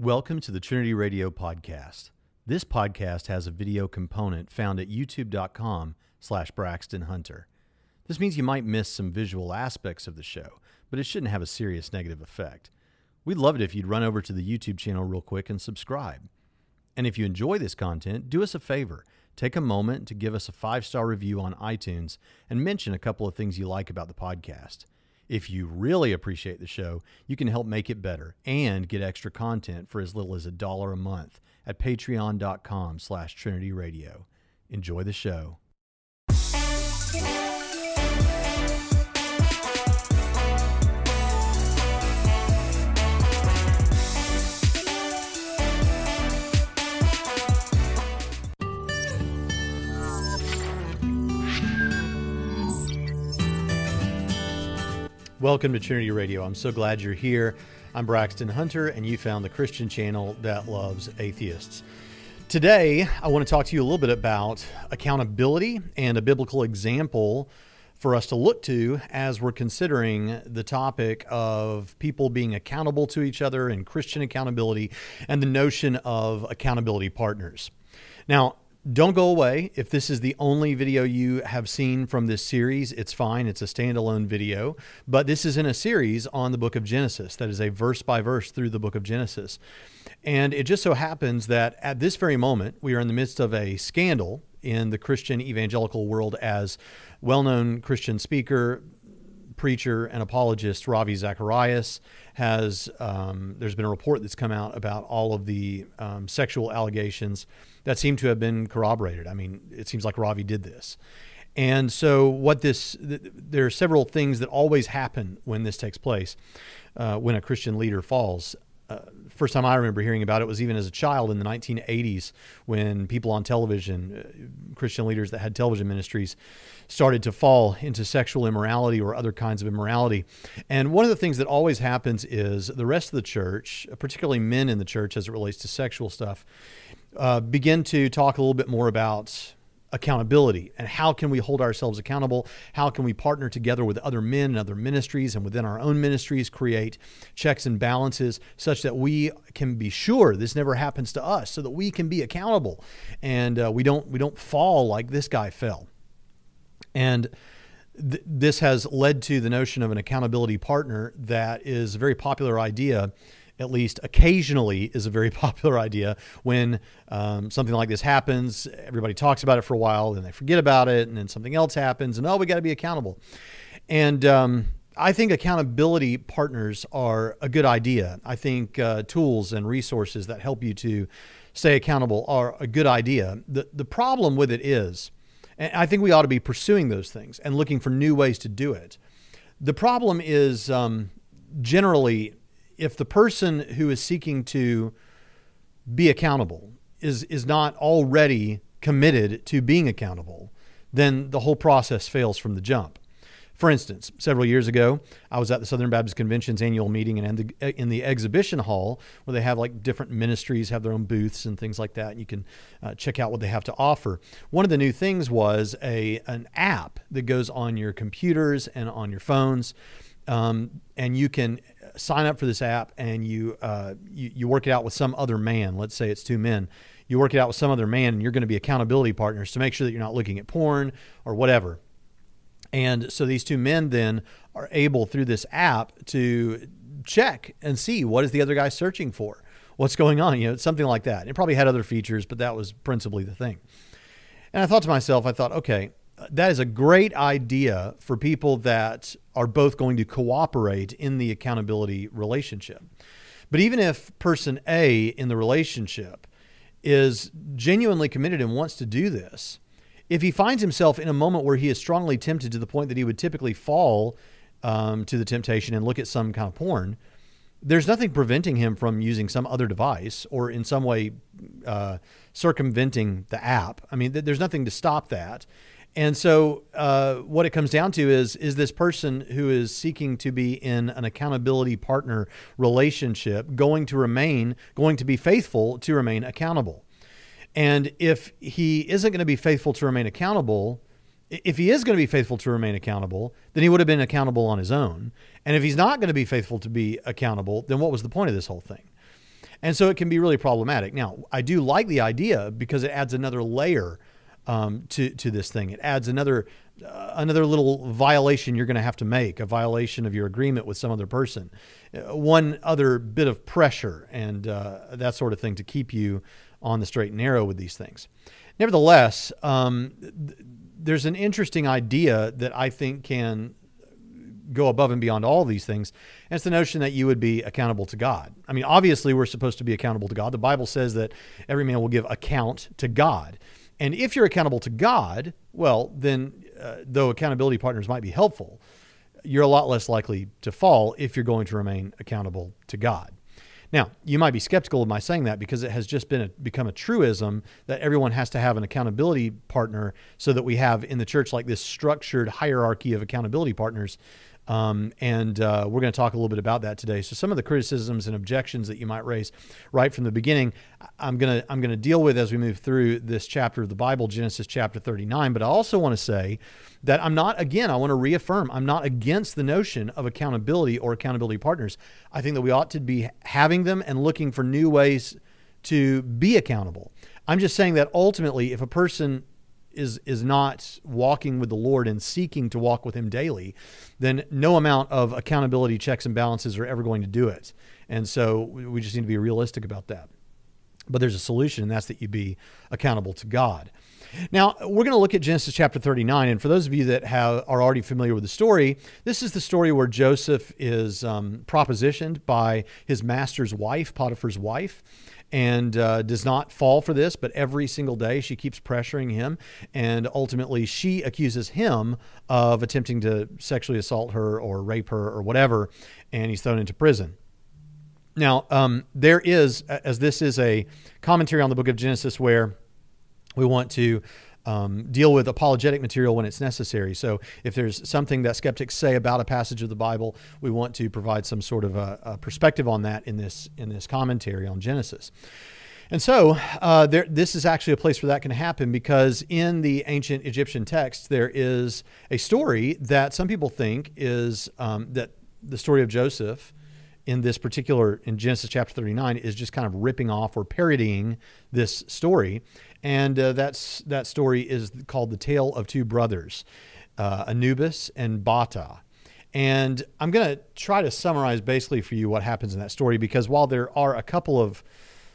Welcome to the Trinity Radio podcast. This podcast has a video component found at youtube.com slash Braxton Hunter. This means you might miss some visual aspects of the show, but it shouldn't have a serious negative effect. We'd love it if you'd run over to the YouTube channel real quick and subscribe. And if you enjoy this content, do us a favor. Take a moment to give us a five star review on iTunes and mention a couple of things you like about the podcast. If you really appreciate the show, you can help make it better and get extra content for as little as a dollar a month at patreon.com slash Trinity Radio. Enjoy the show. Welcome to Trinity Radio. I'm so glad you're here. I'm Braxton Hunter, and you found the Christian channel that loves atheists. Today, I want to talk to you a little bit about accountability and a biblical example for us to look to as we're considering the topic of people being accountable to each other and Christian accountability and the notion of accountability partners. Now, don't go away. If this is the only video you have seen from this series, it's fine. It's a standalone video. But this is in a series on the book of Genesis that is a verse by verse through the book of Genesis. And it just so happens that at this very moment, we are in the midst of a scandal in the Christian evangelical world as well known Christian speaker, preacher and apologist Ravi Zacharias has. Um, there's been a report that's come out about all of the um, sexual allegations that seem to have been corroborated. I mean, it seems like Ravi did this. And so, what this, th- there are several things that always happen when this takes place, uh, when a Christian leader falls. Uh, first time I remember hearing about it was even as a child in the 1980s when people on television, uh, Christian leaders that had television ministries, started to fall into sexual immorality or other kinds of immorality. And one of the things that always happens is the rest of the church, particularly men in the church as it relates to sexual stuff, uh, begin to talk a little bit more about accountability and how can we hold ourselves accountable? How can we partner together with other men and other ministries and within our own ministries create checks and balances such that we can be sure this never happens to us so that we can be accountable? And uh, we don't we don't fall like this guy fell and th- this has led to the notion of an accountability partner that is a very popular idea at least occasionally, is a very popular idea. When um, something like this happens, everybody talks about it for a while, then they forget about it, and then something else happens, and oh, we got to be accountable. And um, I think accountability partners are a good idea. I think uh, tools and resources that help you to stay accountable are a good idea. The, the problem with it is, and I think we ought to be pursuing those things and looking for new ways to do it. The problem is um, generally if the person who is seeking to be accountable is is not already committed to being accountable, then the whole process fails from the jump. For instance, several years ago, I was at the Southern Baptist Convention's annual meeting and in the, in the exhibition hall where they have like different ministries have their own booths and things like that. And you can uh, check out what they have to offer. One of the new things was a an app that goes on your computers and on your phones, um, and you can sign up for this app and you, uh, you you work it out with some other man. Let's say it's two men. You work it out with some other man, and you're going to be accountability partners to make sure that you're not looking at porn or whatever. And so these two men then are able through this app to check and see what is the other guy searching for, what's going on, you know, something like that. It probably had other features, but that was principally the thing. And I thought to myself, I thought, okay, that is a great idea for people that are both going to cooperate in the accountability relationship. But even if person A in the relationship is genuinely committed and wants to do this, if he finds himself in a moment where he is strongly tempted to the point that he would typically fall um, to the temptation and look at some kind of porn, there's nothing preventing him from using some other device or in some way uh, circumventing the app. I mean, th- there's nothing to stop that. And so, uh, what it comes down to is is this person who is seeking to be in an accountability partner relationship going to remain, going to be faithful to remain accountable? And if he isn't going to be faithful to remain accountable, if he is going to be faithful to remain accountable, then he would have been accountable on his own. And if he's not going to be faithful to be accountable, then what was the point of this whole thing? And so it can be really problematic. Now, I do like the idea because it adds another layer um, to to this thing. It adds another uh, another little violation you're going to have to make, a violation of your agreement with some other person, uh, one other bit of pressure and uh, that sort of thing to keep you on the straight and narrow with these things. Nevertheless, um, th- there's an interesting idea that I think can go above and beyond all these things. And it's the notion that you would be accountable to God. I mean, obviously, we're supposed to be accountable to God. The Bible says that every man will give account to God. And if you're accountable to God, well, then uh, though accountability partners might be helpful, you're a lot less likely to fall if you're going to remain accountable to God. Now, you might be skeptical of my saying that because it has just been a, become a truism that everyone has to have an accountability partner so that we have in the church like this structured hierarchy of accountability partners um, and uh, we're going to talk a little bit about that today. So some of the criticisms and objections that you might raise right from the beginning, I'm going to I'm going to deal with as we move through this chapter of the Bible, Genesis chapter 39. But I also want to say that I'm not again. I want to reaffirm I'm not against the notion of accountability or accountability partners. I think that we ought to be having them and looking for new ways to be accountable. I'm just saying that ultimately, if a person is is not walking with the Lord and seeking to walk with Him daily, then no amount of accountability checks and balances are ever going to do it. And so we just need to be realistic about that. But there's a solution, and that's that you be accountable to God. Now, we're going to look at Genesis chapter 39. And for those of you that have, are already familiar with the story, this is the story where Joseph is um, propositioned by his master's wife, Potiphar's wife and uh, does not fall for this, but every single day she keeps pressuring him. And ultimately, she accuses him of attempting to sexually assault her or rape her or whatever, and he's thrown into prison. Now, um, there is, as this is a commentary on the book of Genesis, where we want to um, deal with apologetic material when it's necessary. So, if there's something that skeptics say about a passage of the Bible, we want to provide some sort of a, a perspective on that in this in this commentary on Genesis. And so, uh, there, this is actually a place where that can happen because in the ancient Egyptian text, there is a story that some people think is um, that the story of Joseph in this particular in Genesis chapter 39 is just kind of ripping off or parodying this story and uh, that's that story is called the tale of two brothers uh, anubis and bata. And i'm going to try to summarize basically for you what happens in that story because while there are a couple of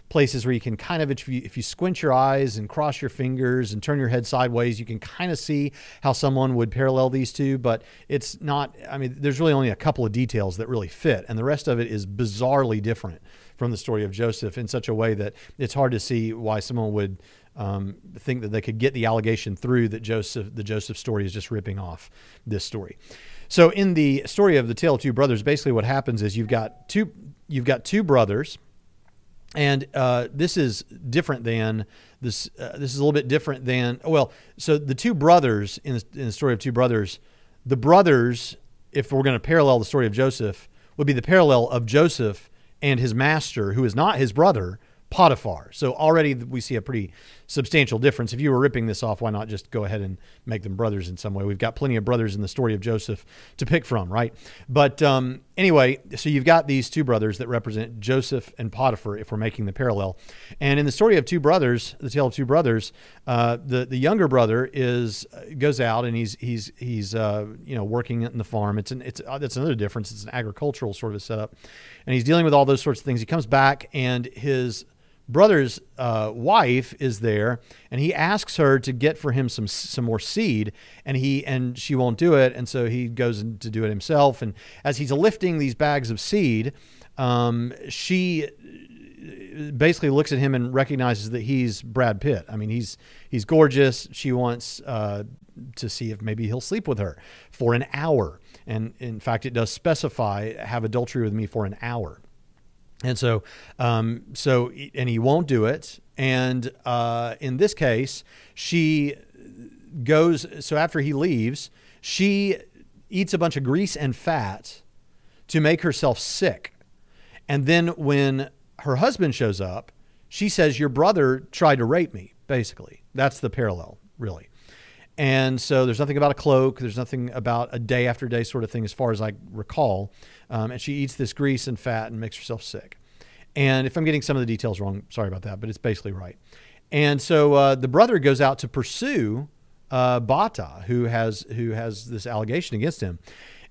places where you can kind of if you, if you squint your eyes and cross your fingers and turn your head sideways you can kind of see how someone would parallel these two but it's not i mean there's really only a couple of details that really fit and the rest of it is bizarrely different from the story of joseph in such a way that it's hard to see why someone would um, think that they could get the allegation through that Joseph, the Joseph story, is just ripping off this story. So in the story of the tale of two brothers, basically what happens is you've got two you've got two brothers, and uh, this is different than this. Uh, this is a little bit different than well. So the two brothers in in the story of two brothers, the brothers, if we're going to parallel the story of Joseph, would be the parallel of Joseph and his master, who is not his brother, Potiphar. So already we see a pretty substantial difference. If you were ripping this off, why not just go ahead and make them brothers in some way? We've got plenty of brothers in the story of Joseph to pick from, right? But um, anyway, so you've got these two brothers that represent Joseph and Potiphar, if we're making the parallel. And in the story of two brothers, the tale of two brothers, uh, the the younger brother is uh, goes out and he's he's he's uh, you know working in the farm. It's an it's uh, that's another difference. It's an agricultural sort of setup, and he's dealing with all those sorts of things. He comes back and his brother's uh, wife is there and he asks her to get for him some some more seed and he and she won't do it and so he goes to do it himself and as he's lifting these bags of seed um, she basically looks at him and recognizes that he's Brad Pitt. I mean, he's he's gorgeous. She wants uh, to see if maybe he'll sleep with her for an hour, and in fact, it does specify have adultery with me for an hour. And so, um, so, and he won't do it. And uh, in this case, she goes. So after he leaves, she eats a bunch of grease and fat to make herself sick. And then when her husband shows up, she says, "Your brother tried to rape me." Basically, that's the parallel, really. And so there's nothing about a cloak. There's nothing about a day after day sort of thing, as far as I recall. Um, and she eats this grease and fat and makes herself sick. And if I'm getting some of the details wrong, sorry about that, but it's basically right. And so uh, the brother goes out to pursue uh, Bata, who has who has this allegation against him,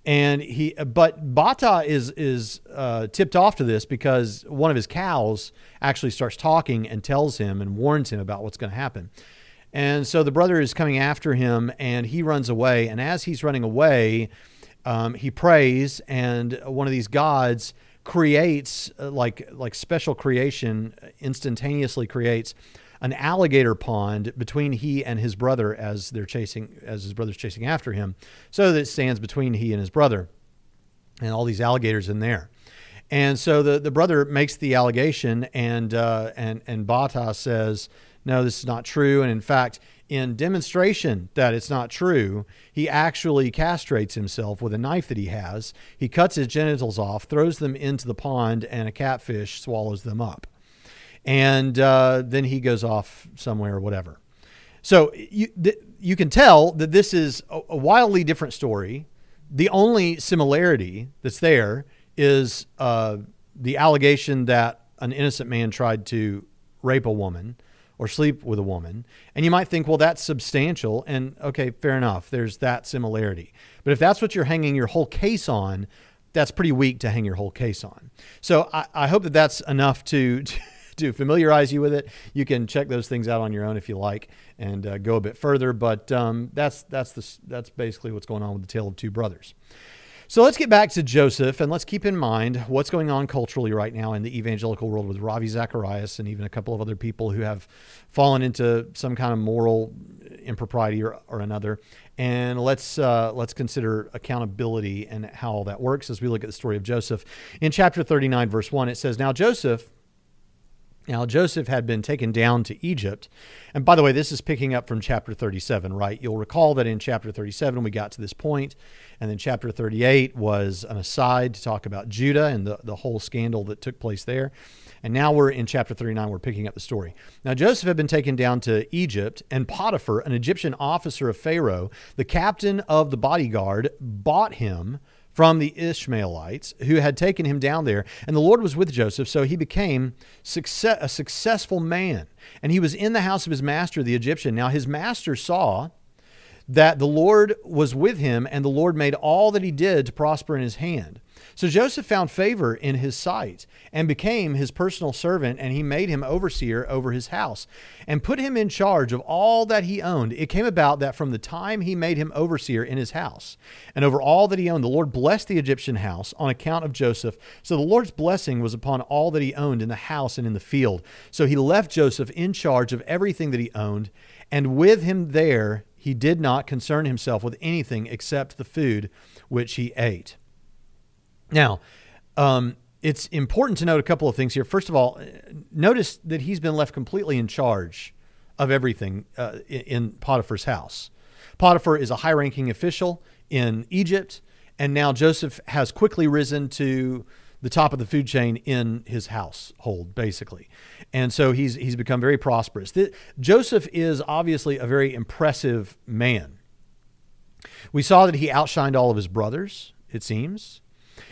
and he but Bata is is uh, tipped off to this because one of his cows actually starts talking and tells him and warns him about what's going to happen. And so the brother is coming after him, and he runs away. And as he's running away, um, he prays, and one of these gods creates uh, like like special creation instantaneously creates an alligator pond between he and his brother as they're chasing as his brother's chasing after him so that it stands between he and his brother and all these alligators in there and so the, the brother makes the allegation and uh, and and Bata says no this is not true and in fact in demonstration that it's not true, he actually castrates himself with a knife that he has. He cuts his genitals off, throws them into the pond, and a catfish swallows them up and uh, then he goes off somewhere or whatever. So you th- you can tell that this is a, a, wildly different story. The only similarity that's there is uh, the allegation that an innocent man tried to rape a woman or sleep with a woman. And you might think, well, that's substantial. And okay, fair enough. There's that similarity. But if that's what you're hanging your whole case on, that's pretty weak to hang your whole case on. So I, I hope that that's enough to, to to familiarize you with it. You can check those things out on your own if you like and uh, go a bit further. But um, that's that's the that's basically what's going on with the tale of two brothers. So let's get back to Joseph and let's keep in mind what's going on culturally right now in the evangelical world with Ravi Zacharias and even a couple of other people who have fallen into some kind of moral impropriety or, or another. And let's uh, let's consider accountability and how that works as we look at the story of Joseph. In chapter 39, verse 1, it says, Now Joseph now, Joseph had been taken down to Egypt. And by the way, this is picking up from chapter 37, right? You'll recall that in chapter 37, we got to this point, and then chapter 38 was an aside to talk about Judah and the, the whole scandal that took place there. And now we're in chapter 39, we're picking up the story. Now, Joseph had been taken down to Egypt, and Potiphar, an Egyptian officer of Pharaoh, the captain of the bodyguard, bought him from the Ishmaelites who had taken him down there. And the Lord was with Joseph, so he became success, a successful man. And he was in the house of his master, the Egyptian. Now his master saw that the Lord was with him, and the Lord made all that he did to prosper in his hand. So Joseph found favor in his sight and became his personal servant, and he made him overseer over his house and put him in charge of all that he owned. It came about that from the time he made him overseer in his house and over all that he owned, the Lord blessed the Egyptian house on account of Joseph. So the Lord's blessing was upon all that he owned in the house and in the field. So he left Joseph in charge of everything that he owned, and with him there he did not concern himself with anything except the food which he ate. Now, um, it's important to note a couple of things here. First of all, notice that he's been left completely in charge of everything uh, in Potiphar's house. Potiphar is a high ranking official in Egypt, and now Joseph has quickly risen to the top of the food chain in his household, basically. And so he's, he's become very prosperous. The, Joseph is obviously a very impressive man. We saw that he outshined all of his brothers, it seems.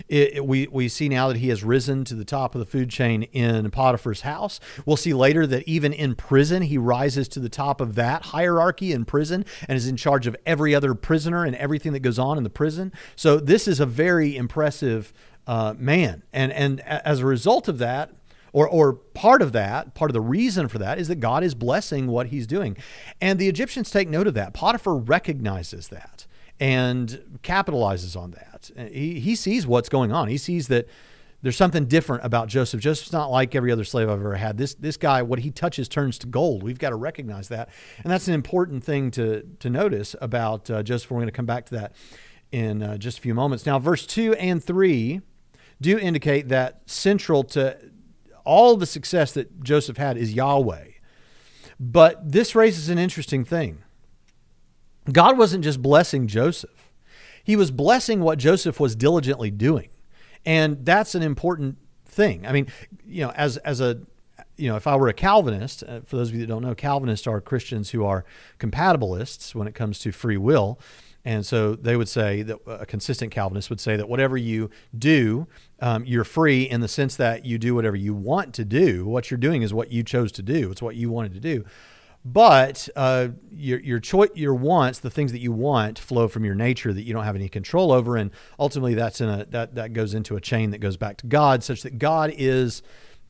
It, it, we, we see now that he has risen to the top of the food chain in Potiphar's house. We'll see later that even in prison, he rises to the top of that hierarchy in prison and is in charge of every other prisoner and everything that goes on in the prison. So this is a very impressive uh, man. And, and as a result of that, or, or part of that, part of the reason for that is that God is blessing what he's doing. And the Egyptians take note of that. Potiphar recognizes that and capitalizes on that. He, he sees what's going on. He sees that there's something different about Joseph. Joseph's not like every other slave I've ever had. This this guy, what he touches turns to gold. We've got to recognize that, and that's an important thing to to notice about uh, Joseph. We're going to come back to that in uh, just a few moments. Now, verse two and three do indicate that central to all the success that Joseph had is Yahweh. But this raises an interesting thing. God wasn't just blessing Joseph, He was blessing what Joseph was diligently doing. And that's an important thing. I mean, you know, as, as a, you know, if I were a Calvinist, uh, for those of you that don't know, Calvinists are Christians who are compatibilists when it comes to free will. And so they would say that a consistent Calvinist would say that whatever you do, um, you're free in the sense that you do whatever you want to do. What you're doing is what you chose to do. It's what you wanted to do. But uh, your your choice, your wants, the things that you want, flow from your nature that you don't have any control over, and ultimately that's in a that that goes into a chain that goes back to God, such that God is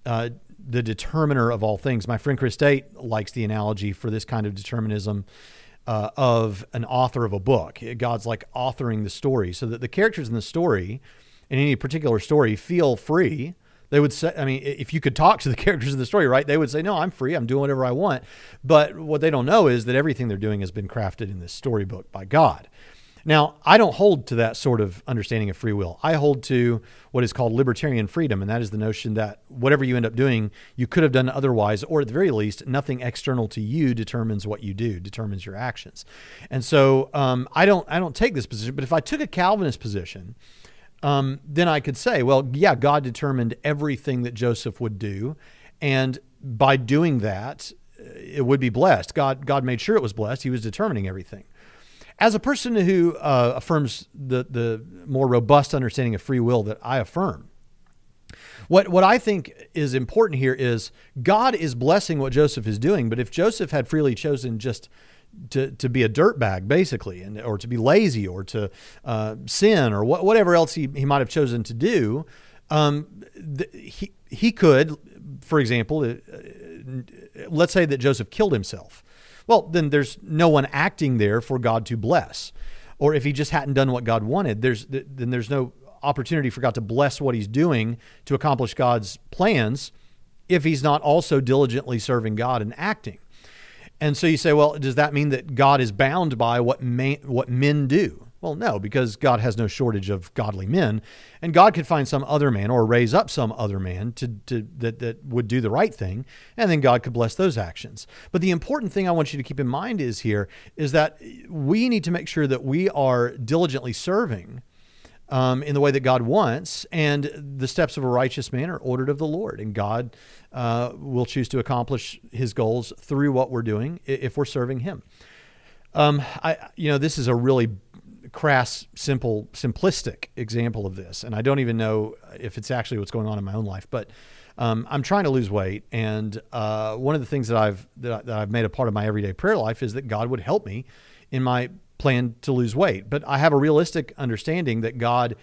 uh, the determiner of all things. My friend Chris Tate likes the analogy for this kind of determinism uh, of an author of a book. God's like authoring the story, so that the characters in the story, in any particular story, feel free they would say, I mean, if you could talk to the characters in the story, right, they would say, no, I'm free. I'm doing whatever I want. But what they don't know is that everything they're doing has been crafted in this storybook by God. Now, I don't hold to that sort of understanding of free will. I hold to what is called libertarian freedom, and that is the notion that whatever you end up doing, you could have done otherwise, or at the very least, nothing external to you determines what you do, determines your actions. And so, um, I don't, I don't take this position. But if I took a Calvinist position, um, then I could say, well, yeah, God determined everything that Joseph would do, and by doing that, uh, it would be blessed. God, God made sure it was blessed. He was determining everything. As a person who uh, affirms the the more robust understanding of free will that I affirm, what what I think is important here is God is blessing what Joseph is doing. But if Joseph had freely chosen just to, to be a dirtbag, basically, and or to be lazy or to uh, sin or wh- whatever else he, he might have chosen to do, um, he, he could, for example, uh, let's say that Joseph killed himself. Well, then there's no one acting there for God to bless. Or if he just hadn't done what God wanted, there's then there's no opportunity for God to bless what he's doing to accomplish God's plans if he's not also diligently serving God and acting. And so you say, well, does that mean that God is bound by what may, what men do? Well, no, because God has no shortage of godly men, and God could find some other man or raise up some other man to, to that that would do the right thing, and then God could bless those actions. But the important thing I want you to keep in mind is here is that we need to make sure that we are diligently serving um, in the way that God wants, and the steps of a righteous man are ordered of the Lord, and God uh, will choose to accomplish His goals through what we're doing if we're serving Him. Um, I, you know, this is a really crass, simple, simplistic example of this, and I don't even know if it's actually what's going on in my own life, but. Um, I'm trying to lose weight, and uh, one of the things that I've that, I, that I've made a part of my everyday prayer life is that God would help me in my plan to lose weight. But I have a realistic understanding that God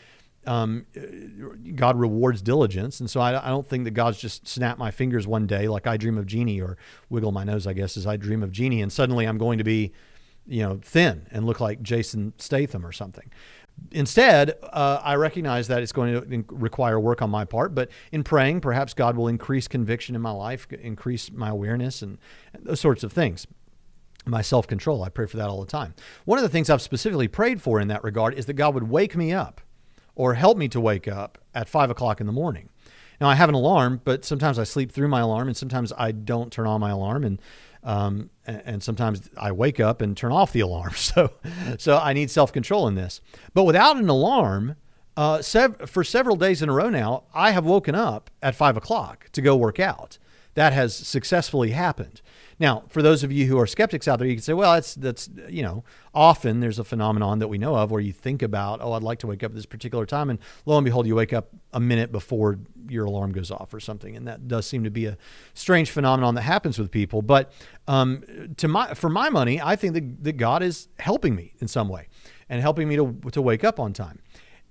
um, God rewards diligence, and so I, I, don't think that God's just snap my fingers one day like I dream of Jeannie or wiggle my nose, I guess, as I dream of Jeannie. and suddenly I'm going to be, you know, thin and look like Jason Statham or something. Instead, uh, I recognize that it's going to require work on my part, but in praying, perhaps God will increase conviction in my life, increase my awareness, and, and those sorts of things my self control. I pray for that all the time. One of the things I've specifically prayed for in that regard is that God would wake me up or help me to wake up at five o'clock in the morning. Now, I have an alarm, but sometimes I sleep through my alarm and sometimes I don't turn on my alarm. And um, and sometimes I wake up and turn off the alarm. So, so I need self control in this. But without an alarm, uh, sev- for several days in a row now, I have woken up at five o'clock to go work out. That has successfully happened. Now, for those of you who are skeptics out there, you can say, well, that's that's you know, often there's a phenomenon that we know of where you think about, oh, I'd like to wake up at this particular time, and lo and behold, you wake up a minute before your alarm goes off or something, and that does seem to be a strange phenomenon that happens with people. But um, to my for my money, I think that, that God is helping me in some way and helping me to to wake up on time.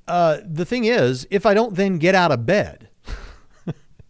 Uh, the thing is, if I don't then get out of bed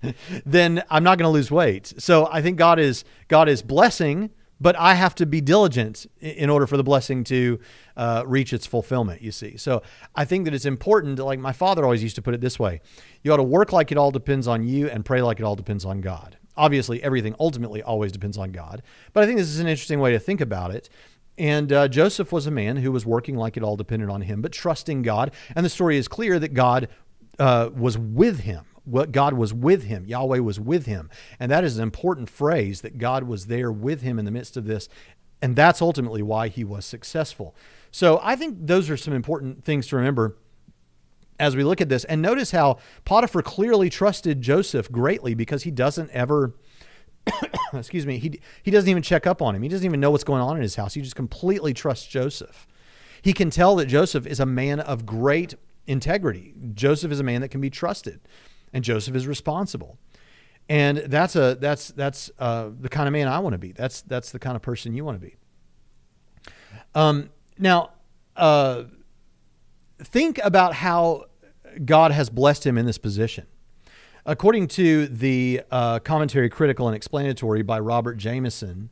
then I'm not going to lose weight. So I think God is God is blessing, but I have to be diligent in order for the blessing to uh, reach its fulfillment. You see, so I think that it's important. Like my father always used to put it this way: you ought to work like it all depends on you, and pray like it all depends on God. Obviously, everything ultimately always depends on God, but I think this is an interesting way to think about it. And uh, Joseph was a man who was working like it all depended on him, but trusting God. And the story is clear that God uh, was with him what God was with him. Yahweh was with him. And that is an important phrase that God was there with him in the midst of this. And that's ultimately why he was successful. So I think those are some important things to remember as we look at this. And notice how Potiphar clearly trusted Joseph greatly because he doesn't ever. excuse me, he, he doesn't even check up on him. He doesn't even know what's going on in his house. He just completely trusts Joseph. He can tell that Joseph is a man of great integrity. Joseph is a man that can be trusted, and Joseph is responsible. And that's a that's that's uh, the kind of man I want to be. That's that's the kind of person you want to be. Um, now, uh, think about how God has blessed him in this position. According to the uh, commentary, critical and explanatory by Robert Jamieson,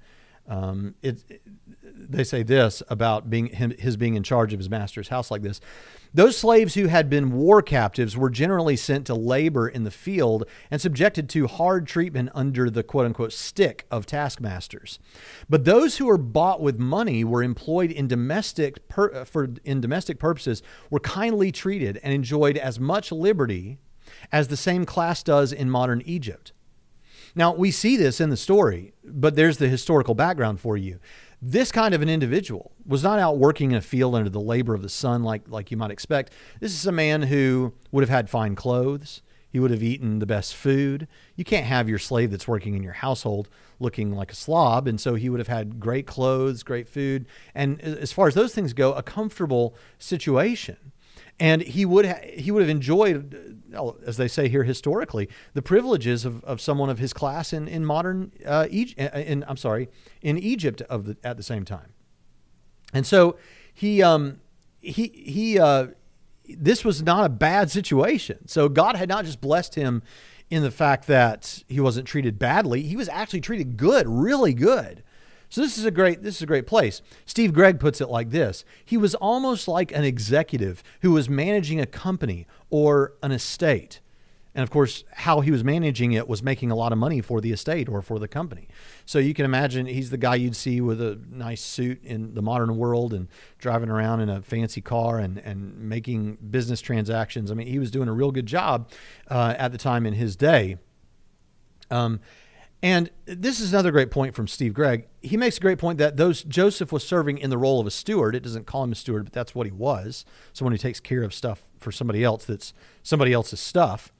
um, it, they say this about being him, his being in charge of his master's house like this. Those slaves who had been war captives were generally sent to labor in the field and subjected to hard treatment under the quote unquote stick of taskmasters. But those who were bought with money were employed in domestic per, uh, for in domestic purposes were kindly treated and enjoyed as much liberty as the same class does in modern Egypt. Now, we see this in the story, but there's the historical background for you. This kind of an individual was not out working in a field under the labor of the sun like, like you might expect. This is a man who would have had fine clothes. He would have eaten the best food. You can't have your slave that's working in your household looking like a slob. And so he would have had great clothes, great food. And as far as those things go, a comfortable situation and he would ha- he would have enjoyed, uh, as they say here historically, the privileges of, of someone of his class in in modern uh, Egypt. Uh, in I'm sorry, in Egypt of the at the same time, and so he um he he uh, this was not a bad situation. So God had not just blessed him in the fact that he wasn't treated badly; he was actually treated good, really good. So this is a great this is a great place. Steve Gregg puts it like this. He was almost like an executive who was managing a company or an estate. And of course, how he was managing it was making a lot of money for the estate or for the company. So you can imagine he's the guy you'd see with a nice suit in the modern world and driving around in a fancy car and, and making business transactions. I mean, he was doing a real good job uh, at the time in his day. Um, and this is another great point from Steve Gregg. He makes a great point that those Joseph was serving in the role of a steward. It doesn't call him a steward, but that's what he was. Someone who takes care of stuff for somebody else that's somebody else's stuff.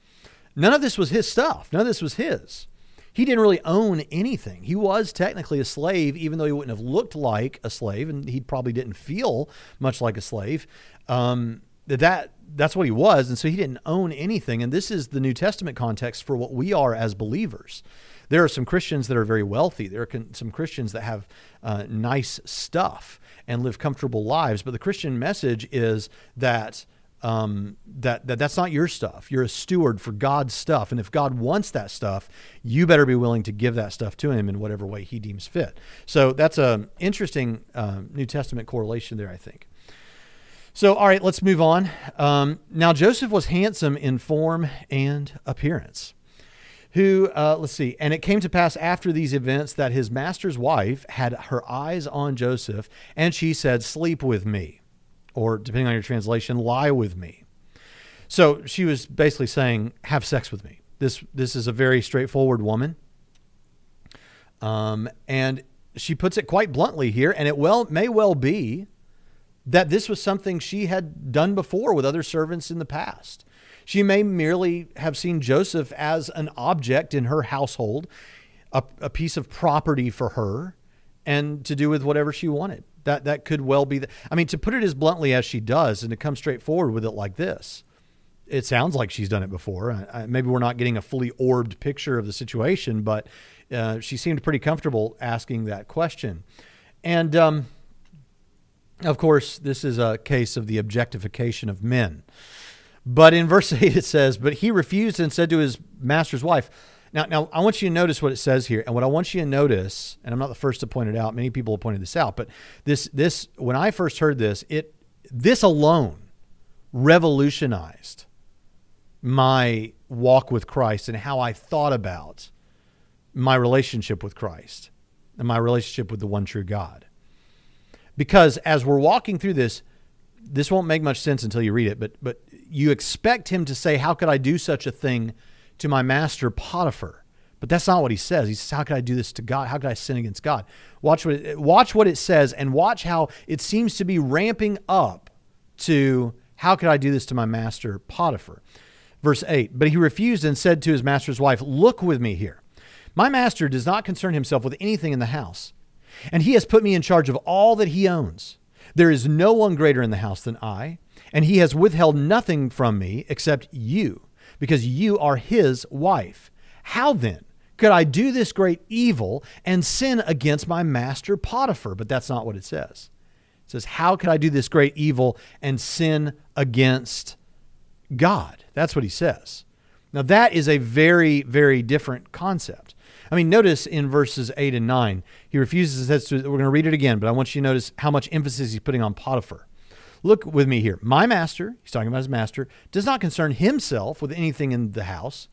None of this was his stuff. None of this was his. He didn't really own anything. He was technically a slave, even though he wouldn't have looked like a slave, and he probably didn't feel much like a slave. Um, that that's what he was, and so he didn't own anything. And this is the New Testament context for what we are as believers. There are some Christians that are very wealthy. There are con- some Christians that have uh, nice stuff and live comfortable lives. But the Christian message is that. Um, that, that that's not your stuff. You're a steward for God's stuff. And if God wants that stuff, you better be willing to give that stuff to him in whatever way he deems fit. So that's an interesting uh, New Testament correlation there, I think. So, all right, let's move on. Um, now, Joseph was handsome in form and appearance who, uh, let's see, and it came to pass after these events that his master's wife had her eyes on Joseph, and she said, Sleep with me, or depending on your translation, lie with me. So she was basically saying, Have sex with me. This, this is a very straightforward woman. Um, and she puts it quite bluntly here, and it well may well be that this was something she had done before with other servants in the past. She may merely have seen Joseph as an object in her household, a, a piece of property for her, and to do with whatever she wanted. That that could well be. The, I mean, to put it as bluntly as she does, and to come straight forward with it like this, it sounds like she's done it before. Uh, maybe we're not getting a fully orbed picture of the situation, but uh, she seemed pretty comfortable asking that question. And um, of course, this is a case of the objectification of men. But in verse 8 it says, But he refused and said to his master's wife, now, now, I want you to notice what it says here, and what I want you to notice, and I'm not the first to point it out. Many people have pointed this out, but this, this, when I first heard this, it, this alone revolutionized my walk with Christ and how I thought about my relationship with Christ and my relationship with the one true God. Because as we're walking through this, this won't make much sense until you read it, but but you expect him to say, How could I do such a thing to my master Potiphar? But that's not what he says. He says, How could I do this to God? How could I sin against God? Watch what it, watch what it says and watch how it seems to be ramping up to how could I do this to my master Potiphar? Verse 8 But he refused and said to his master's wife, Look with me here. My master does not concern himself with anything in the house, and he has put me in charge of all that he owns. There is no one greater in the house than I, and he has withheld nothing from me except you, because you are his wife. How then could I do this great evil and sin against my master Potiphar? But that's not what it says. It says, How could I do this great evil and sin against God? That's what he says. Now, that is a very, very different concept. I mean, notice in verses 8 and 9, he refuses to, we're going to read it again, but I want you to notice how much emphasis he's putting on Potiphar. Look with me here. My master, he's talking about his master, does not concern himself with anything in the house,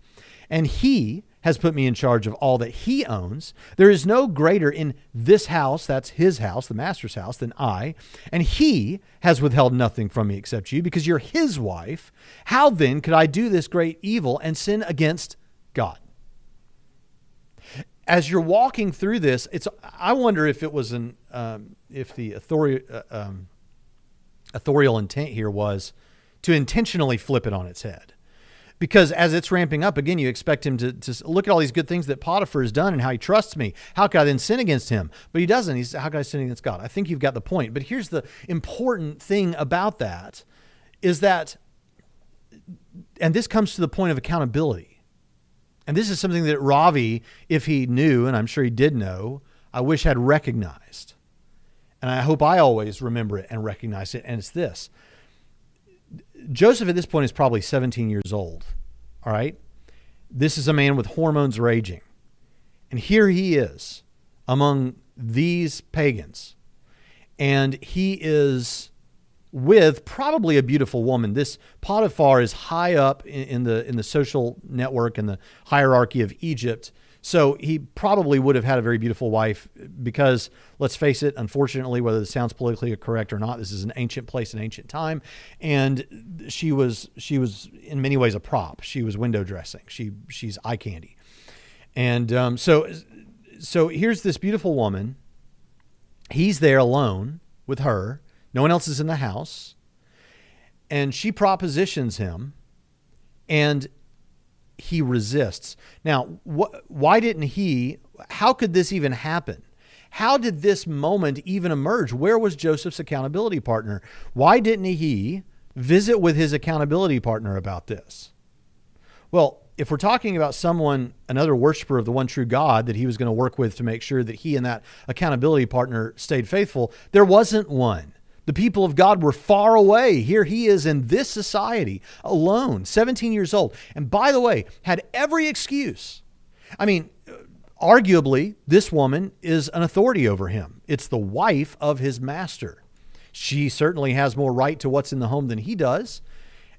and he has put me in charge of all that he owns. There is no greater in this house, that's his house, the master's house, than I. And he has withheld nothing from me except you, because you're his wife. How then could I do this great evil and sin against God? As you're walking through this, it's I wonder if it was an um, if the authority uh, um, authorial intent here was to intentionally flip it on its head. Because as it's ramping up again you expect him to, to look at all these good things that potiphar has done and how he trusts me. How can i then sin against him? But he doesn't. He's how can i sin against god? I think you've got the point. But here's the important thing about that is that and this comes to the point of accountability. And this is something that ravi if he knew and i'm sure he did know i wish had recognized and i hope i always remember it and recognize it and it's this Joseph at this point is probably 17 years old. All right. This is a man with hormones raging. And here he is among these pagans. And he is with probably a beautiful woman. This Potiphar is high up in, in the in the social network and the hierarchy of Egypt. So he probably would have had a very beautiful wife because, let's face it, unfortunately, whether this sounds politically correct or not, this is an ancient place, an ancient time, and she was she was in many ways a prop. She was window dressing. She she's eye candy, and um, so so here's this beautiful woman. He's there alone with her. No one else is in the house, and she propositions him, and he resists. Now, wh- why didn't he? How could this even happen? How did this moment even emerge? Where was Joseph's accountability partner? Why didn't he visit with his accountability partner about this? Well, if we're talking about someone, another worshiper of the one true God that he was going to work with to make sure that he and that accountability partner stayed faithful, there wasn't one. The people of God were far away. Here he is in this society alone, 17 years old. And by the way, had every excuse. I mean, arguably, this woman is an authority over him. It's the wife of his master. She certainly has more right to what's in the home than he does.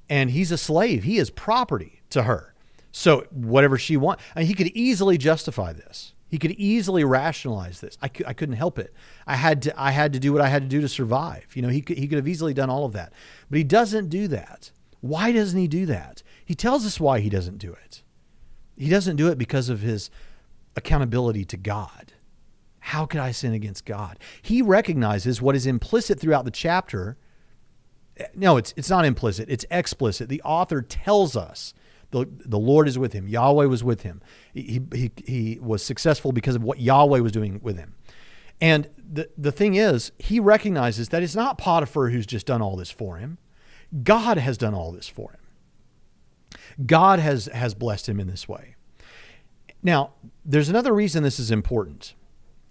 And he's a slave, he is property to her. So, whatever she wants, I mean, he could easily justify this. He could easily rationalize this. I, I couldn't help it. I had to I had to do what I had to do to survive. You know, he could, he could have easily done all of that. But he doesn't do that. Why doesn't he do that? He tells us why he doesn't do it. He doesn't do it because of his accountability to God. How could I sin against God? He recognizes what is implicit throughout the chapter. No, it's it's not implicit, it's explicit. The author tells us the, the Lord is with him. Yahweh was with him. He, he, he was successful because of what Yahweh was doing with him. And the, the thing is, he recognizes that it's not Potiphar who's just done all this for him. God has done all this for him. God has, has blessed him in this way. Now, there's another reason this is important.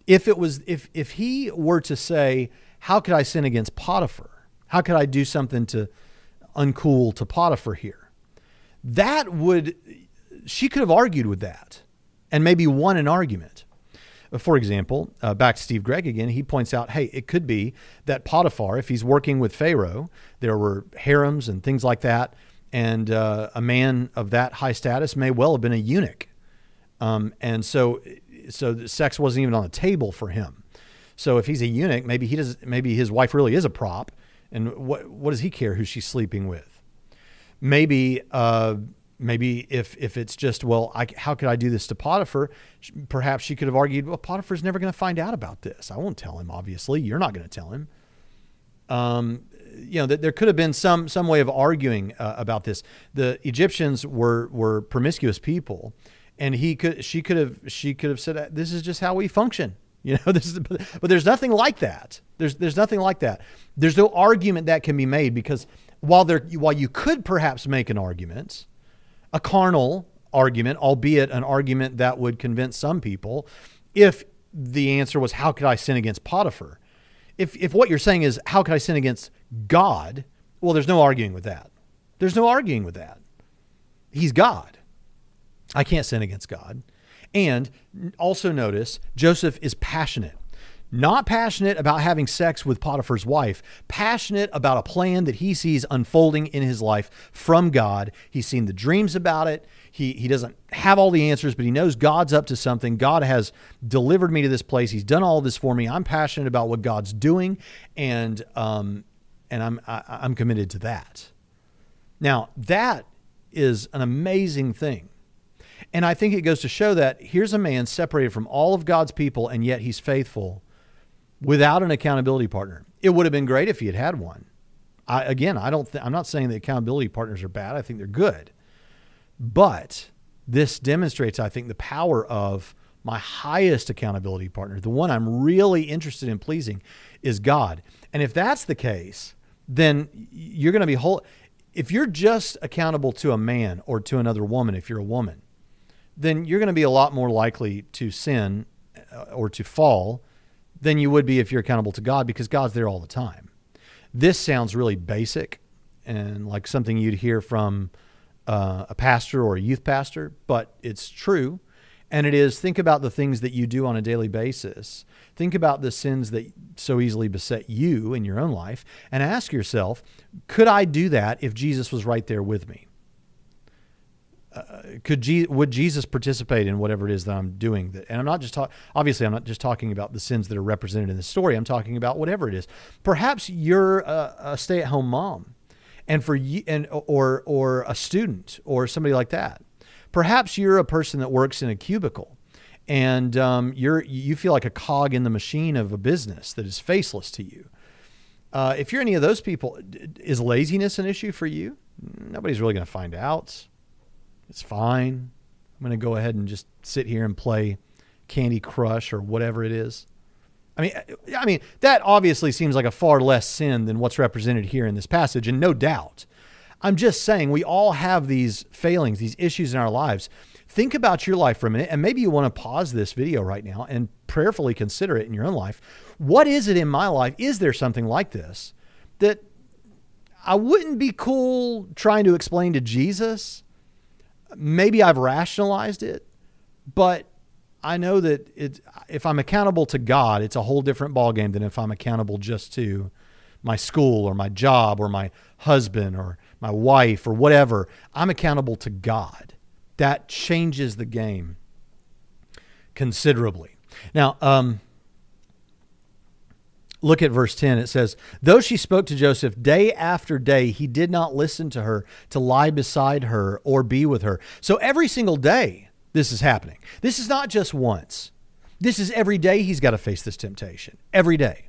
If it was if if he were to say, How could I sin against Potiphar? How could I do something to uncool to Potiphar here? That would, she could have argued with that and maybe won an argument. Uh, for example, uh, back to Steve Gregg again, he points out, hey, it could be that Potiphar, if he's working with Pharaoh, there were harems and things like that, and uh, a man of that high status may well have been a eunuch, um, and so so sex wasn't even on the table for him. So if he's a eunuch, maybe he does, maybe his wife really is a prop, and what what does he care who she's sleeping with? Maybe uh, maybe if if it's just well I, how could i do this to potiphar perhaps she could have argued well potiphar's never going to find out about this i won't tell him obviously you're not going to tell him um, you know, there could have been some some way of arguing uh, about this. The Egyptians were were promiscuous people, and he could she could have she could have said this is just how we function. You know, this is, but there's nothing like that. There's there's nothing like that. There's no argument that can be made because while there while you could perhaps make an argument, a carnal argument, albeit an argument that would convince some people, if the answer was how could I sin against Potiphar? If if what you're saying is how could I sin against God? Well, there's no arguing with that. There's no arguing with that. He's God. I can't sin against God. And also notice Joseph is passionate. Not passionate about having sex with Potiphar's wife, passionate about a plan that he sees unfolding in his life from God. He's seen the dreams about it. He, he doesn't have all the answers, but he knows God's up to something. God has delivered me to this place. He's done all this for me. I'm passionate about what God's doing, and um, and I'm I, I'm committed to that. Now that is an amazing thing and I think it goes to show that here's a man separated from all of God's people, and yet he's faithful without an accountability partner. It would have been great if he had had one. I, again, I don't. Th- I'm not saying the accountability partners are bad. I think they're good, but this demonstrates, I think, the power of my highest accountability partner, the one I'm really interested in pleasing, is God. And if that's the case, then you're going to be whole. If you're just accountable to a man or to another woman, if you're a woman, then you're going to be a lot more likely to sin uh, or to fall than you would be if you're accountable to God because God's there all the time. This sounds really basic and like something you'd hear from uh, a pastor or a youth pastor, but it's true. And it is think about the things that you do on a daily basis. Think about the sins that so easily beset you in your own life and ask yourself, could I do that if Jesus was right there with me? Could Je- would Jesus participate in whatever it is that I'm doing? That, and I'm not just talking. Obviously, I'm not just talking about the sins that are represented in the story. I'm talking about whatever it is. Perhaps you're a, a stay-at-home mom, and for you, and or or a student or somebody like that. Perhaps you're a person that works in a cubicle, and um, you're you feel like a cog in the machine of a business that is faceless to you. Uh, if you're any of those people, is laziness an issue for you? Nobody's really going to find out it's fine. I'm going to go ahead and just sit here and play Candy Crush or whatever it is. I mean, I mean that obviously seems like a far less sin than what's represented here in this passage, and no doubt. I'm just saying we all have these failings, these issues in our lives. Think about your life for a minute, and maybe you want to pause this video right now and prayerfully consider it in your own life. What is it in my life? Is there something like this that I wouldn't be cool trying to explain to Jesus? Maybe I've rationalized it, but I know that it, if I'm accountable to God, it's a whole different ballgame than if I'm accountable just to my school or my job or my husband or my wife or whatever. I'm accountable to God. That changes the game considerably. Now, um, look at verse 10. It says, Though she spoke to Joseph day after day, he did not listen to her to lie beside her or be with her. So every single day, this is happening. This is not just once. This is every day he's got to face this temptation. Every day.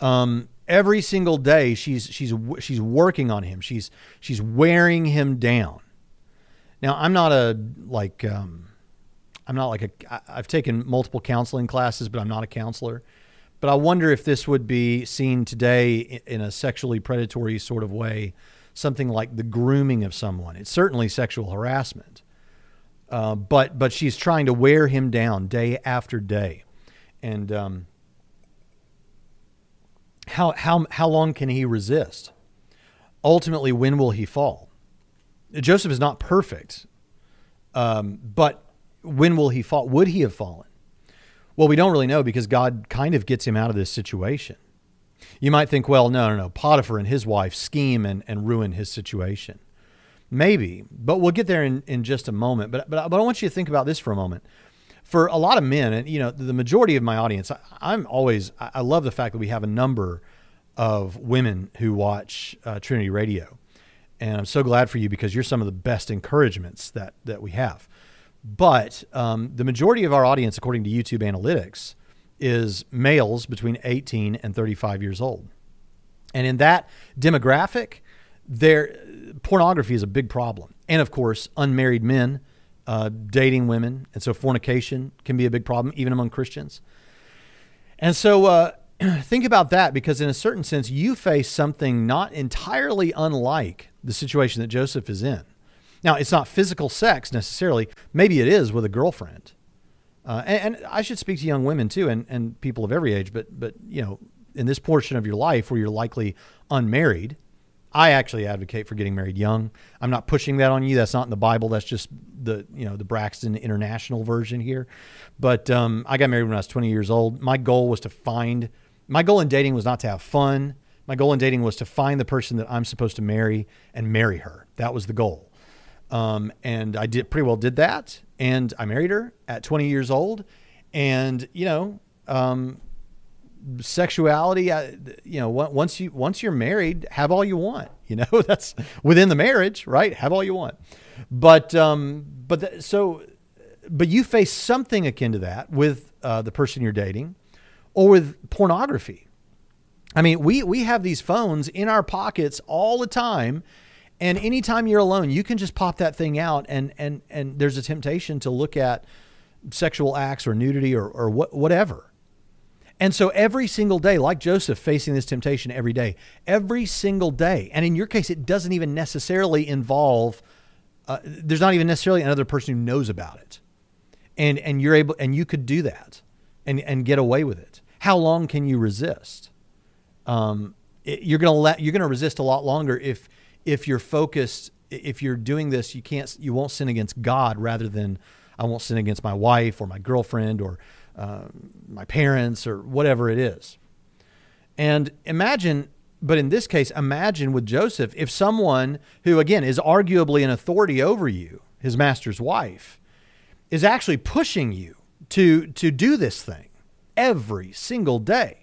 Um, every single day she's she's she's working on him. She's she's wearing him down. Now I'm not a like um, I'm not like a I've taken multiple counseling classes, but I'm not a counselor. But I wonder if this would be seen today in a sexually predatory sort of way, something like the grooming of someone. It's certainly sexual harassment. Uh, but but she's trying to wear him down day after day, and um, how how how long can he resist? Ultimately, when will he fall? Joseph is not perfect, um, but when will he fall? Would he have fallen? Well, we don't really know because God kind of gets him out of this situation. You might think, well, no, no, no. Potiphar and his wife scheme and, and ruin his situation. Maybe, but we'll get there in, in just a moment. But, but, but I want you to think about this for a moment. For a lot of men, and you know, the majority of my audience, I, am always, I love the fact that we have a number of women who watch uh, Trinity Radio. And I'm so glad for you because you're some of the best encouragements that, that we have. But um, the majority of our audience, according to YouTube analytics, is males between 18 and 35 years old. And in that demographic, there pornography is a big problem. And of course, unmarried men uh, dating women. And so fornication can be a big problem, even among Christians. And so uh, think about that because, in a certain sense, you face something not entirely unlike the situation that Joseph is in. Now, it's not physical sex necessarily. Maybe it is with a girlfriend. Uh, and, and, I should speak to young women too, and, and people of every age. But but you know, in this portion of your life where you're likely unmarried, I actually advocate for getting married young. I'm not pushing that on you. That's not in the Bible. That's just the you know the Braxton International version here. But um, I got married when I was 20 years old. My goal was to find. My goal in dating was not to have fun. My goal in dating was to find the person that I'm supposed to marry and marry her. That was the goal. Um, and I did pretty well did that. And I married her at 20 years old. And you know, um, sexuality, uh, you know, once you once you're married, have all you want. You know, that's within the marriage, right? Have all you want. But um, but the, so, but you face something akin to that with uh, the person you're dating, or with pornography. I mean, we we have these phones in our pockets all the time. And anytime you're alone, you can just pop that thing out, and and and there's a temptation to look at sexual acts or nudity or or what, whatever. And so every single day, like Joseph facing this temptation every day, every single day, and in your case, it doesn't even necessarily involve, uh, there's not even necessarily another person who knows about it. And, and you're able, and you could do that and, and get away with it. How long can you resist? Um, it, you're to let, you're to resist a lot longer if, if you're focused, if you're doing this, you can't, you won't sin against God rather than I won't sin against my wife or my girlfriend or, uh, my parents or whatever it is. And imagine, but in this case, imagine with Joseph, if someone who, again, is arguably an authority over you, his master's wife, is actually pushing you to, to do this thing every single day.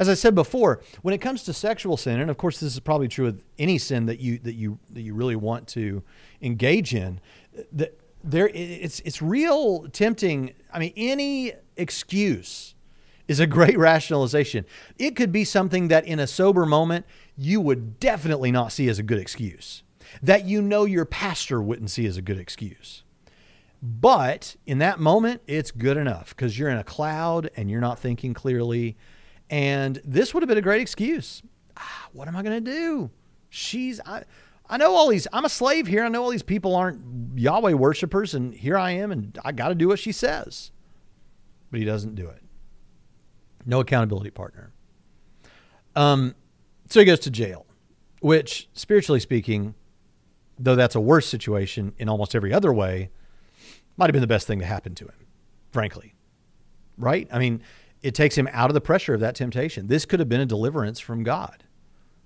As I said before, when it comes to sexual sin, and of course this is probably true with any sin that you that you that you really want to engage in, that there it's it's real tempting. I mean, any excuse is a great rationalization. It could be something that in a sober moment you would definitely not see as a good excuse. That you know your pastor wouldn't see as a good excuse. But in that moment, it's good enough because you're in a cloud and you're not thinking clearly. And this would have been a great excuse. Ah, what am I going to do? She's, I, I know all these, I'm a slave here. I know all these people aren't Yahweh worshipers, and here I am, and I got to do what she says. But he doesn't do it. No accountability partner. Um, so he goes to jail, which, spiritually speaking, though that's a worse situation in almost every other way, might have been the best thing to happen to him, frankly. Right? I mean, it takes him out of the pressure of that temptation. This could have been a deliverance from God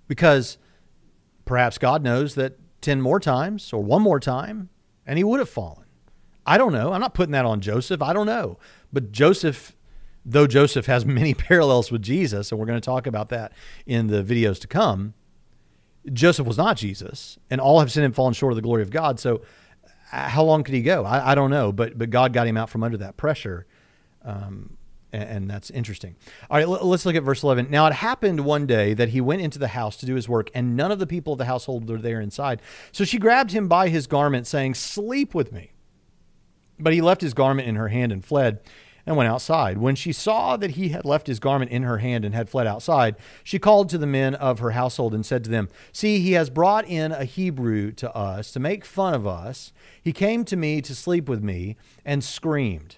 because Perhaps God knows that 10 more times or one more time, and he would have fallen. I don't know. I'm not putting that on Joseph. I don't know. But Joseph, though Joseph has many parallels with Jesus, and we're going to talk about that in the videos to come, Joseph was not Jesus, and all have sinned and fallen short of the glory of God. So, uh, how long could he go? I, I don't know. But but God got him out from under that pressure. Um, and that's interesting. All right, let's look at verse 11. Now, it happened one day that he went into the house to do his work, and none of the people of the household were there inside. So she grabbed him by his garment, saying, Sleep with me. But he left his garment in her hand and fled and went outside. When she saw that he had left his garment in her hand and had fled outside, she called to the men of her household and said to them, See, he has brought in a Hebrew to us to make fun of us. He came to me to sleep with me and screamed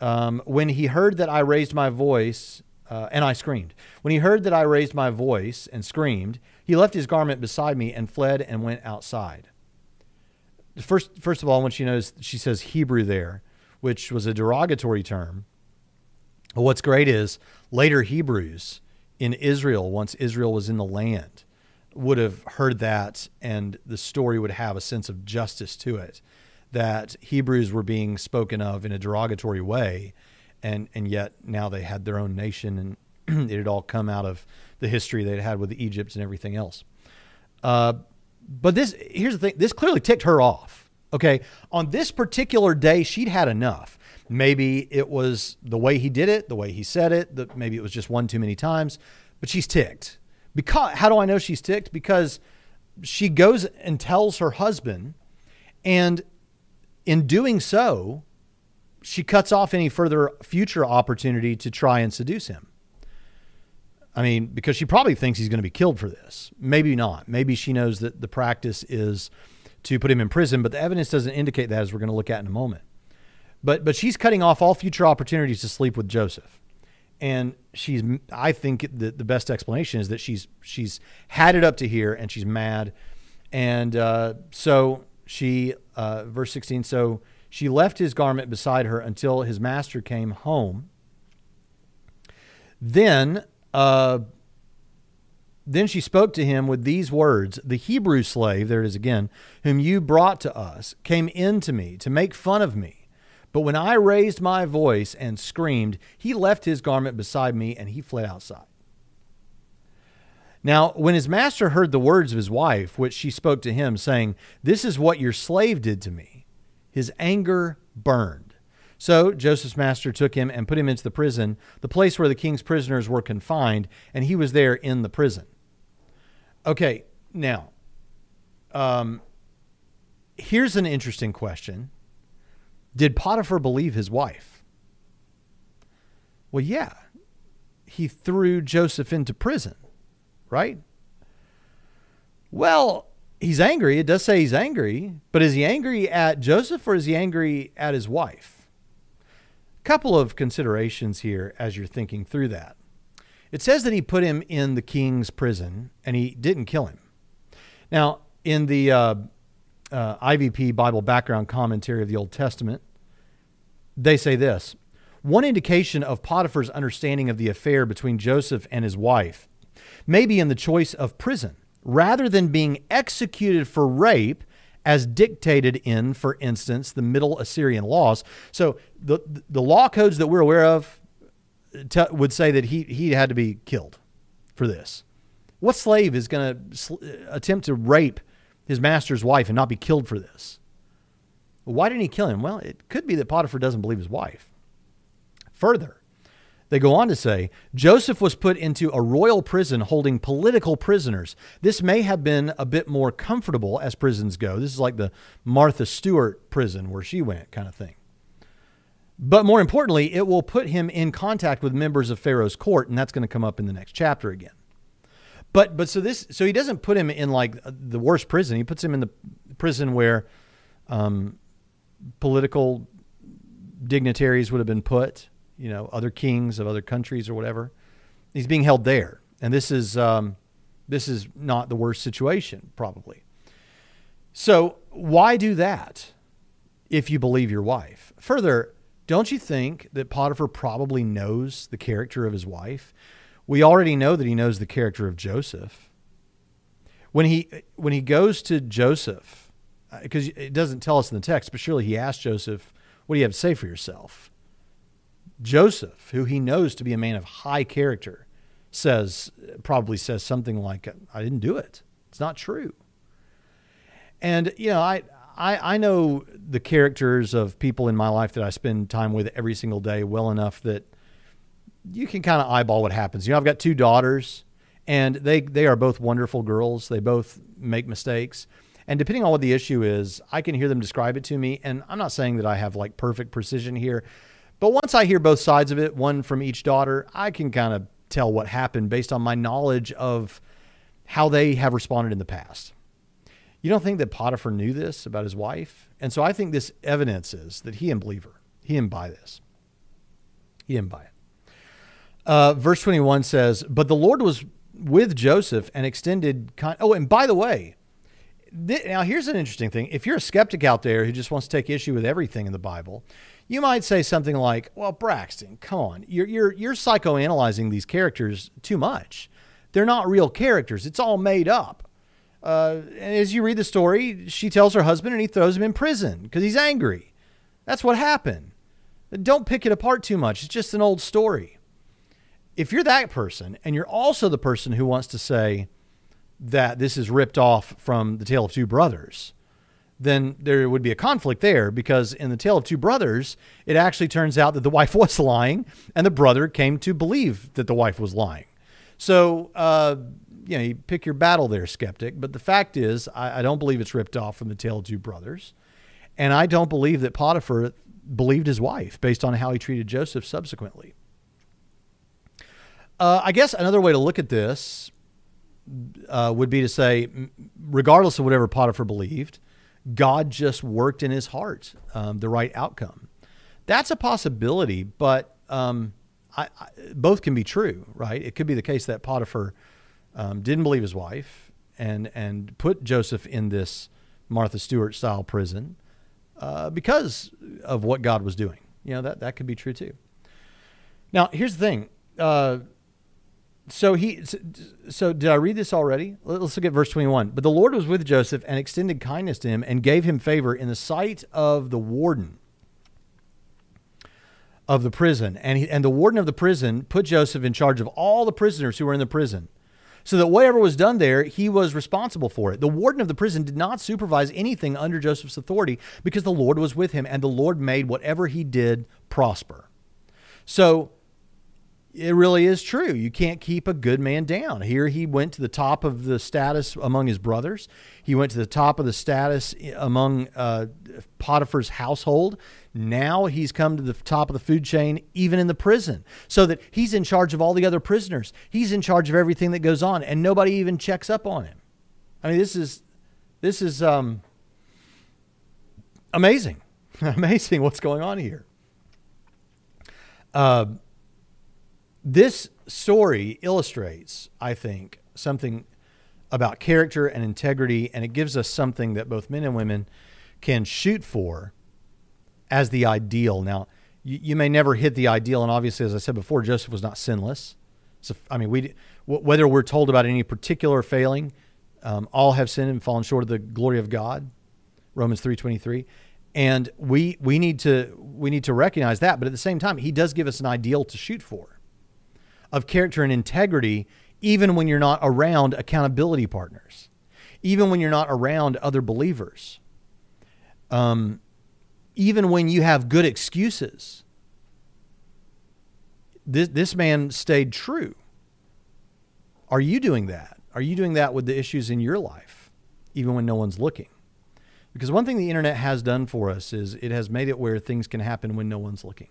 um, when he heard that I raised my voice, uh, and I screamed. When he heard that I raised my voice and screamed, he left his garment beside me and fled and went outside. First, first of all, when she knows she says Hebrew there, which was a derogatory term. What's great is later Hebrews in Israel, once Israel was in the land, would have heard that, and the story would have a sense of justice to it that Hebrews were being spoken of in a derogatory way, and and yet now they had their own nation, and it had all come out of the history they'd had with the Egypt and everything else. Uh, but this here's the thing: this clearly ticked her off. Okay, on this particular day, she'd had enough. Maybe it was the way he did it, the way he said it. The, maybe it was just one too many times, but she's ticked. Because how do I know she's ticked? Because she goes and tells her husband, and in doing so, she cuts off any further future opportunity to try and seduce him. I mean, because she probably thinks he's going to be killed for this. Maybe not. Maybe she knows that the practice is to put him in prison, but the evidence doesn't indicate that, as we're going to look at in a moment. But but she's cutting off all future opportunities to sleep with Joseph, and she's. I think the the best explanation is that she's she's had it up to here, and she's mad, and uh, so she uh, verse sixteen. So she left his garment beside her until his master came home. Then uh, then she spoke to him with these words The Hebrew slave, there it is again, whom you brought to us, came in to me to make fun of me. But when I raised my voice and screamed, he left his garment beside me and he fled outside. Now, when his master heard the words of his wife, which she spoke to him, saying, This is what your slave did to me, his anger burned. So Joseph's master took him and put him into the prison, the place where the king's prisoners were confined, and he was there in the prison. Okay, now, um, here's an interesting question Did Potiphar believe his wife? Well, yeah. He threw Joseph into prison, right? Well, he's angry. It does say he's angry, but is he angry at Joseph or is he angry at his wife? couple of considerations here as you're thinking through that. It says that he put him in the king's prison and he didn't kill him. Now, in the uh, uh, IVP Bible background commentary of the Old Testament, they say this one indication of Potiphar's understanding of the affair between Joseph and his wife may be in the choice of prison. Rather than being executed for rape, as dictated in, for instance, the Middle Assyrian laws. So the the law codes that we're aware of t- would say that he he had to be killed for this. What slave is going to sl- attempt to rape his master's wife and not be killed for this? Why didn't he kill him? Well, it could be that Potiphar doesn't believe his wife. Further, they go on to say Joseph was put into a royal prison holding political prisoners. This may have been a bit more comfortable as prisons go. This is like the Martha Stewart prison where she went, kind of thing. But more importantly, it will put him in contact with members of Pharaoh's court, and that's going to come up in the next chapter again. But but so this so he doesn't put him in like the worst prison. He puts him in the prison where um, political dignitaries would have been put you know, other kings of other countries or whatever. He's being held there, and this is um, this is not the worst situation, probably. So why do that if you believe your wife? Further, don't you think that Potiphar probably knows the character of his wife? We already know that he knows the character of Joseph. When he when he goes to Joseph, because uh, it doesn't tell us in the text, but surely he asked Joseph, "What do you have to say for yourself?" Joseph, who he knows to be a man of high character, says probably says something like, "I didn't do it. It's not true." And you know, I I, I know the characters of people in my life that I spend time with every single day well enough that you can kind of eyeball what happens. You know, I've got two daughters, and they they are both wonderful girls. They both make mistakes. And depending on what the issue is, I can hear them describe it to me. And I'm not saying that I have like perfect precision here, but once I hear both sides of it, one from each daughter, I can kind of tell what happened based on my knowledge of how they have responded in the past. You don't think that Potiphar knew this about his wife? And so I think this evidences that he didn't believe her. He didn't buy this. He didn't buy it. Uh, verse 21 says, But the Lord was with Joseph and extended. Con- oh, and by the way, th- now here's an interesting thing. If you're a skeptic out there who just wants to take issue with everything in the Bible, you might say something like, "Well, Braxton, come on, you're you're you're psychoanalyzing these characters too much. They're not real characters. It's all made up." Uh, and as you read the story, she tells her husband, and he throws him in prison because he's angry. That's what happened. Don't pick it apart too much. It's just an old story. If you're that person, and you're also the person who wants to say that this is ripped off from the Tale of Two Brothers, then there would be a conflict there because in the tale of two brothers, it actually turns out that the wife was lying and the brother came to believe that the wife was lying. So, uh, you know, you pick your battle there, skeptic. But the fact is, I, I don't believe it's ripped off from the tale of two brothers. And I don't believe that Potiphar believed his wife based on how he treated Joseph subsequently. uh, I guess another way to look at this uh, would be to say, regardless of whatever Potiphar believed, God just worked in his heart um, the right outcome. That's a possibility, but um, I, I, both can be true, right? It could be the case that Potiphar um, didn't believe his wife and and put Joseph in this Martha Stewart style prison uh, because of what God was doing. You know that that could be true too. Now here's the thing. Uh, so he so did I read this already? Let's look at verse 21. But the Lord was with Joseph and extended kindness to him and gave him favor in the sight of the warden of the prison. And he, and the warden of the prison put Joseph in charge of all the prisoners who were in the prison. So that whatever was done there, he was responsible for it. The warden of the prison did not supervise anything under Joseph's authority because the Lord was with him and the Lord made whatever he did prosper. So it really is true. You can't keep a good man down. Here he went to the top of the status among his brothers. He went to the top of the status among uh, Potiphar's household. Now he's come to the top of the food chain, even in the prison, so that he's in charge of all the other prisoners. He's in charge of everything that goes on, and nobody even checks up on him. I mean, this is this is um, amazing, amazing what's going on here. Uh, this story illustrates, I think, something about character and integrity, and it gives us something that both men and women can shoot for as the ideal. Now, you, you may never hit the ideal, and obviously, as I said before, Joseph was not sinless. So, I mean, we whether we're told about any particular failing, um, all have sinned and fallen short of the glory of God. Romans three twenty three, and we we need to we need to recognize that. But at the same time, he does give us an ideal to shoot for of character and integrity, even when you're not around accountability partners, even when you're not around other believers, um, even when you have good excuses. This, this man stayed true. Are you doing that? Are you doing that with the issues in your life, even when no one's looking? Because one thing the internet has done for us is it has made it where things can happen when no one's looking.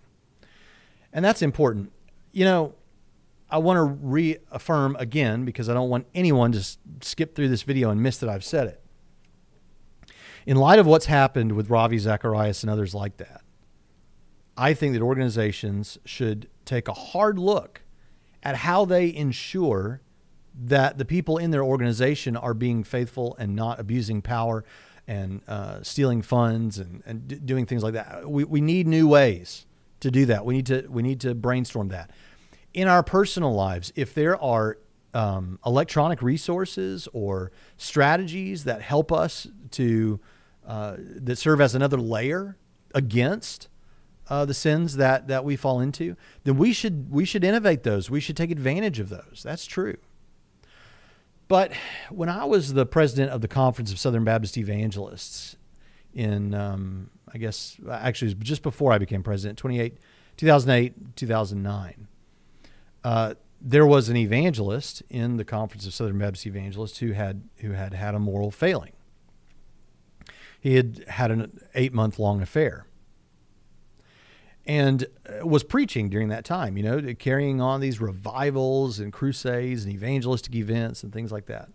And that's important. You know, I want to reaffirm again because I don't want anyone to skip through this video and miss that I've said it. In light of what's happened with Ravi Zacharias and others like that, I think that organizations should take a hard look at how they ensure that the people in their organization are being faithful and not abusing power and uh, stealing funds and, and d- doing things like that. We, we need new ways to do that. We need to we need to brainstorm that in our personal lives, if there are um, electronic resources or strategies that help us to uh, that serve as another layer against uh, the sins that that we fall into, then we should we should innovate those. We should take advantage of those. That's true. But when I was the president of the Conference of Southern Baptist Evangelists in, um, I guess, actually, just before I became president, 28, 2008, 2009, uh, there was an evangelist in the Conference of Southern Baptist Evangelists who had who had had a moral failing. He had had an eight month long affair and uh, was preaching during that time, you know, carrying on these revivals and crusades and evangelistic events and things like that.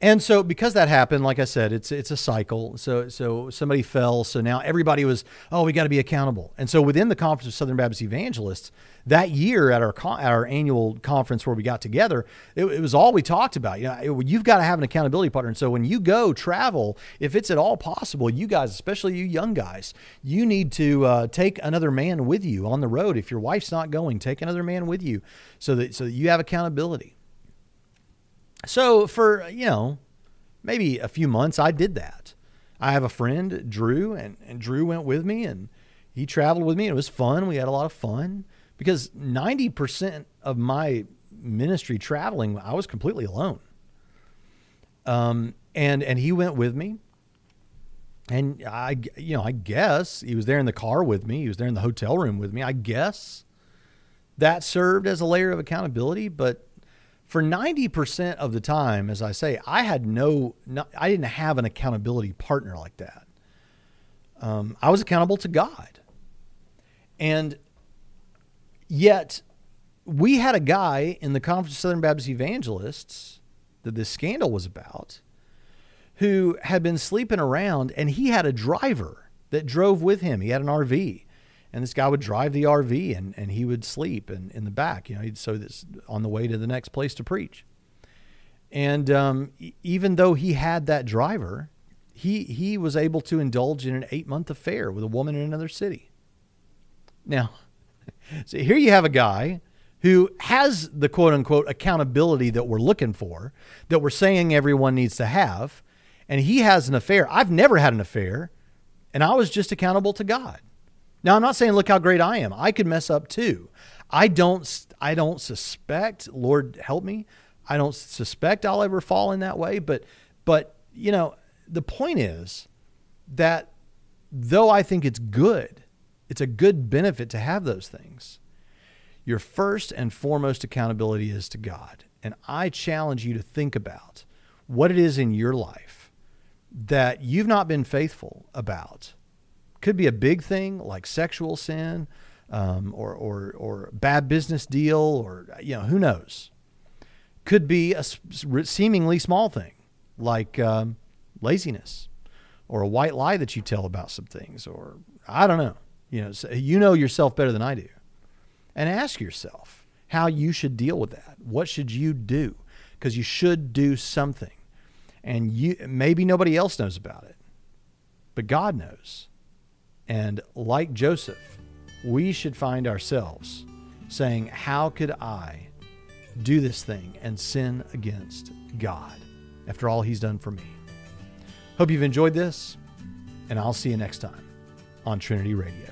And so because that happened, like I said, it's it's a cycle. So so somebody fell, so now everybody was, oh, we got to be accountable. And so within the Conference of Southern Baptist Evangelists, that year at our our annual conference where we got together, it, it was all we talked about. You know, it, you've got to have an accountability partner. And so when you go travel, if it's at all possible, you guys, especially you young guys, you need to uh, take another man with you on the road. If your wife's not going, take another man with you, so that so that you have accountability. So for, you know, maybe a few months, I did that. I have a friend, Drew, and, and Drew went with me and he traveled with me. It was fun. We had a lot of fun because 90% of my ministry traveling, I was completely alone. Um, and, and he went with me. And I, you know, I guess he was there in the car with me. He was there in the hotel room with me. I guess that served as a layer of accountability, but for 90% of the time, as I say, I had no, no I didn't have an accountability partner like that. Um, I was accountable to God. And yet, we had a guy in the Conference of Southern Baptist Evangelists that this scandal was about who had been sleeping around and he had a driver that drove with him. He had an RV. And this guy would drive the RV and, and he would sleep in, in the back, you know, he'd so this on the way to the next place to preach. And um, even though he had that driver, he he was able to indulge in an eight month affair with a woman in another city. Now, so here you have a guy who has the quote unquote accountability that we're looking for, that we're saying everyone needs to have, and he has an affair. I've never had an affair, and I was just accountable to God. Now, I'm not saying look how great I am. I could mess up too. I don't I don't suspect, Lord help me. I don't suspect I'll ever fall in that way, but but you know, the point is that though I think it's good, it's a good benefit to have those things. Your first and foremost accountability is to God. And I challenge you to think about what it is in your life that you've not been faithful about. Could be a big thing like sexual sin um, or, or, or bad business deal or, you know, who knows. Could be a seemingly small thing like um, laziness or a white lie that you tell about some things or I don't know. You know, you know yourself better than I do and ask yourself how you should deal with that. What should you do? Because you should do something. And you maybe nobody else knows about it, but God knows. And like Joseph, we should find ourselves saying, How could I do this thing and sin against God after all He's done for me? Hope you've enjoyed this, and I'll see you next time on Trinity Radio.